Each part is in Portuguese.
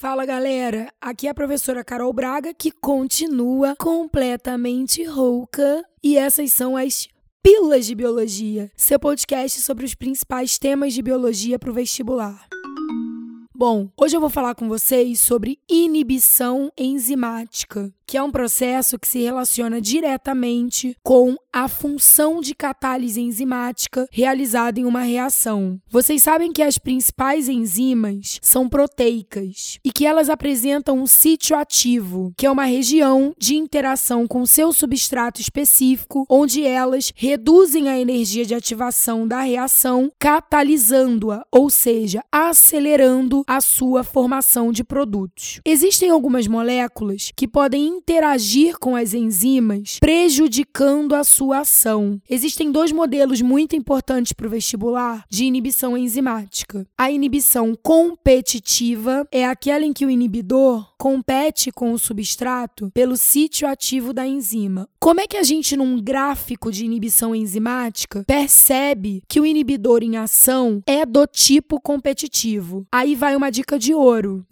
Fala galera, aqui é a professora Carol Braga que continua completamente rouca. E essas são as Pílulas de Biologia, seu podcast sobre os principais temas de biologia para o vestibular. Bom, hoje eu vou falar com vocês sobre inibição enzimática que é um processo que se relaciona diretamente com a função de catálise enzimática realizada em uma reação. Vocês sabem que as principais enzimas são proteicas e que elas apresentam um sítio ativo, que é uma região de interação com seu substrato específico, onde elas reduzem a energia de ativação da reação, catalisando-a, ou seja, acelerando a sua formação de produtos. Existem algumas moléculas que podem interagir com as enzimas, prejudicando a sua ação. Existem dois modelos muito importantes para o vestibular de inibição enzimática. A inibição competitiva é aquela em que o inibidor compete com o substrato pelo sítio ativo da enzima. Como é que a gente, num gráfico de inibição enzimática, percebe que o inibidor em ação é do tipo competitivo? Aí vai uma dica de ouro.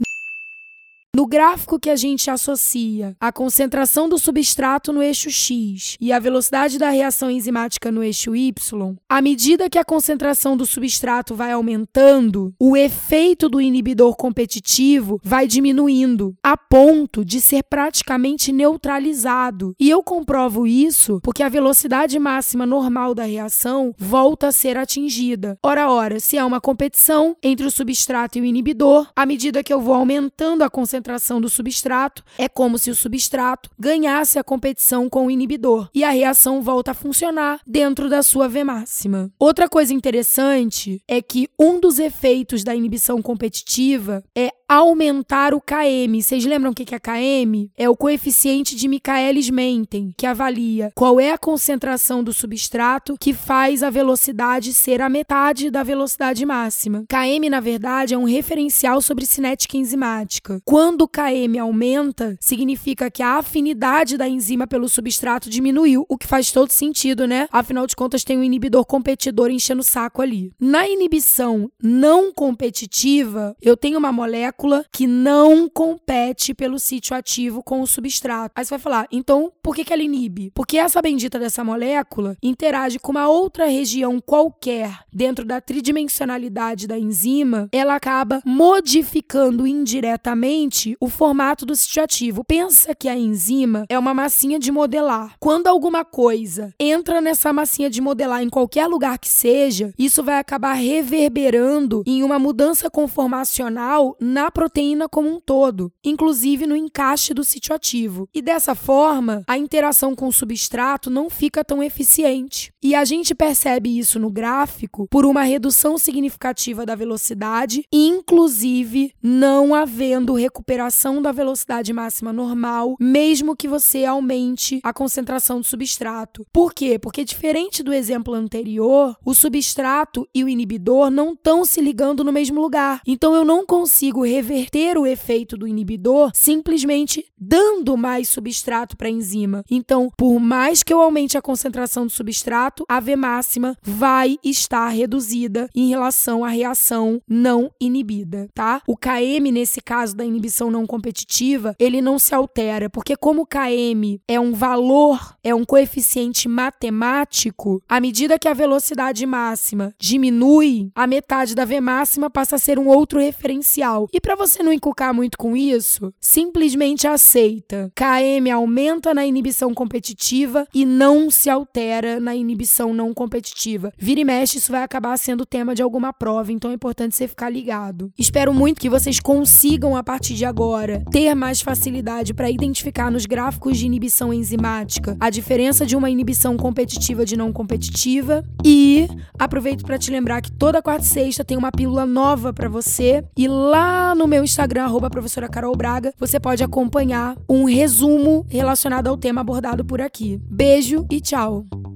Gráfico que a gente associa a concentração do substrato no eixo X e a velocidade da reação enzimática no eixo Y, à medida que a concentração do substrato vai aumentando, o efeito do inibidor competitivo vai diminuindo, a ponto de ser praticamente neutralizado. E eu comprovo isso porque a velocidade máxima normal da reação volta a ser atingida. Ora, ora, se há uma competição entre o substrato e o inibidor, à medida que eu vou aumentando a concentração do substrato, é como se o substrato ganhasse a competição com o inibidor e a reação volta a funcionar dentro da sua V máxima. Outra coisa interessante é que um dos efeitos da inibição competitiva é aumentar o KM. Vocês lembram o que é KM? É o coeficiente de Michaelis-Menten, que avalia qual é a concentração do substrato que faz a velocidade ser a metade da velocidade máxima. KM, na verdade, é um referencial sobre cinética enzimática. Quando o KM aumenta, significa que a afinidade da enzima pelo substrato diminuiu, o que faz todo sentido, né? Afinal de contas, tem um inibidor competidor enchendo o saco ali. Na inibição não competitiva, eu tenho uma molécula molécula que não compete pelo sítio ativo com o substrato. Aí você vai falar, então por que, que ela inibe? Porque essa bendita dessa molécula interage com uma outra região qualquer dentro da tridimensionalidade da enzima, ela acaba modificando indiretamente o formato do sítio ativo. Pensa que a enzima é uma massinha de modelar. Quando alguma coisa entra nessa massinha de modelar em qualquer lugar que seja, isso vai acabar reverberando em uma mudança conformacional na na proteína como um todo, inclusive no encaixe do sítio ativo. E dessa forma, a interação com o substrato não fica tão eficiente. E a gente percebe isso no gráfico por uma redução significativa da velocidade, inclusive não havendo recuperação da velocidade máxima normal, mesmo que você aumente a concentração do substrato. Por quê? Porque diferente do exemplo anterior, o substrato e o inibidor não estão se ligando no mesmo lugar. Então eu não consigo reverter o efeito do inibidor simplesmente dando mais substrato para a enzima. Então, por mais que eu aumente a concentração do substrato, a V máxima vai estar reduzida em relação à reação não inibida, tá? O KM nesse caso da inibição não competitiva, ele não se altera, porque como o KM é um valor, é um coeficiente matemático, à medida que a velocidade máxima diminui, a metade da V máxima passa a ser um outro referencial. E para você não encucar muito com isso, simplesmente aceita. KM aumenta na inibição competitiva e não se altera na inibição não competitiva. Vira e mexe, isso vai acabar sendo tema de alguma prova, então é importante você ficar ligado. Espero muito que vocês consigam, a partir de agora, ter mais facilidade para identificar nos gráficos de inibição enzimática a diferença de uma inibição competitiva de não competitiva. E aproveito para te lembrar que toda quarta e sexta tem uma pílula nova para você. E lá no meu Instagram, arroba professora Carol Braga, você pode acompanhar um resumo relacionado ao tema abordado por aqui. Beijo e tchau!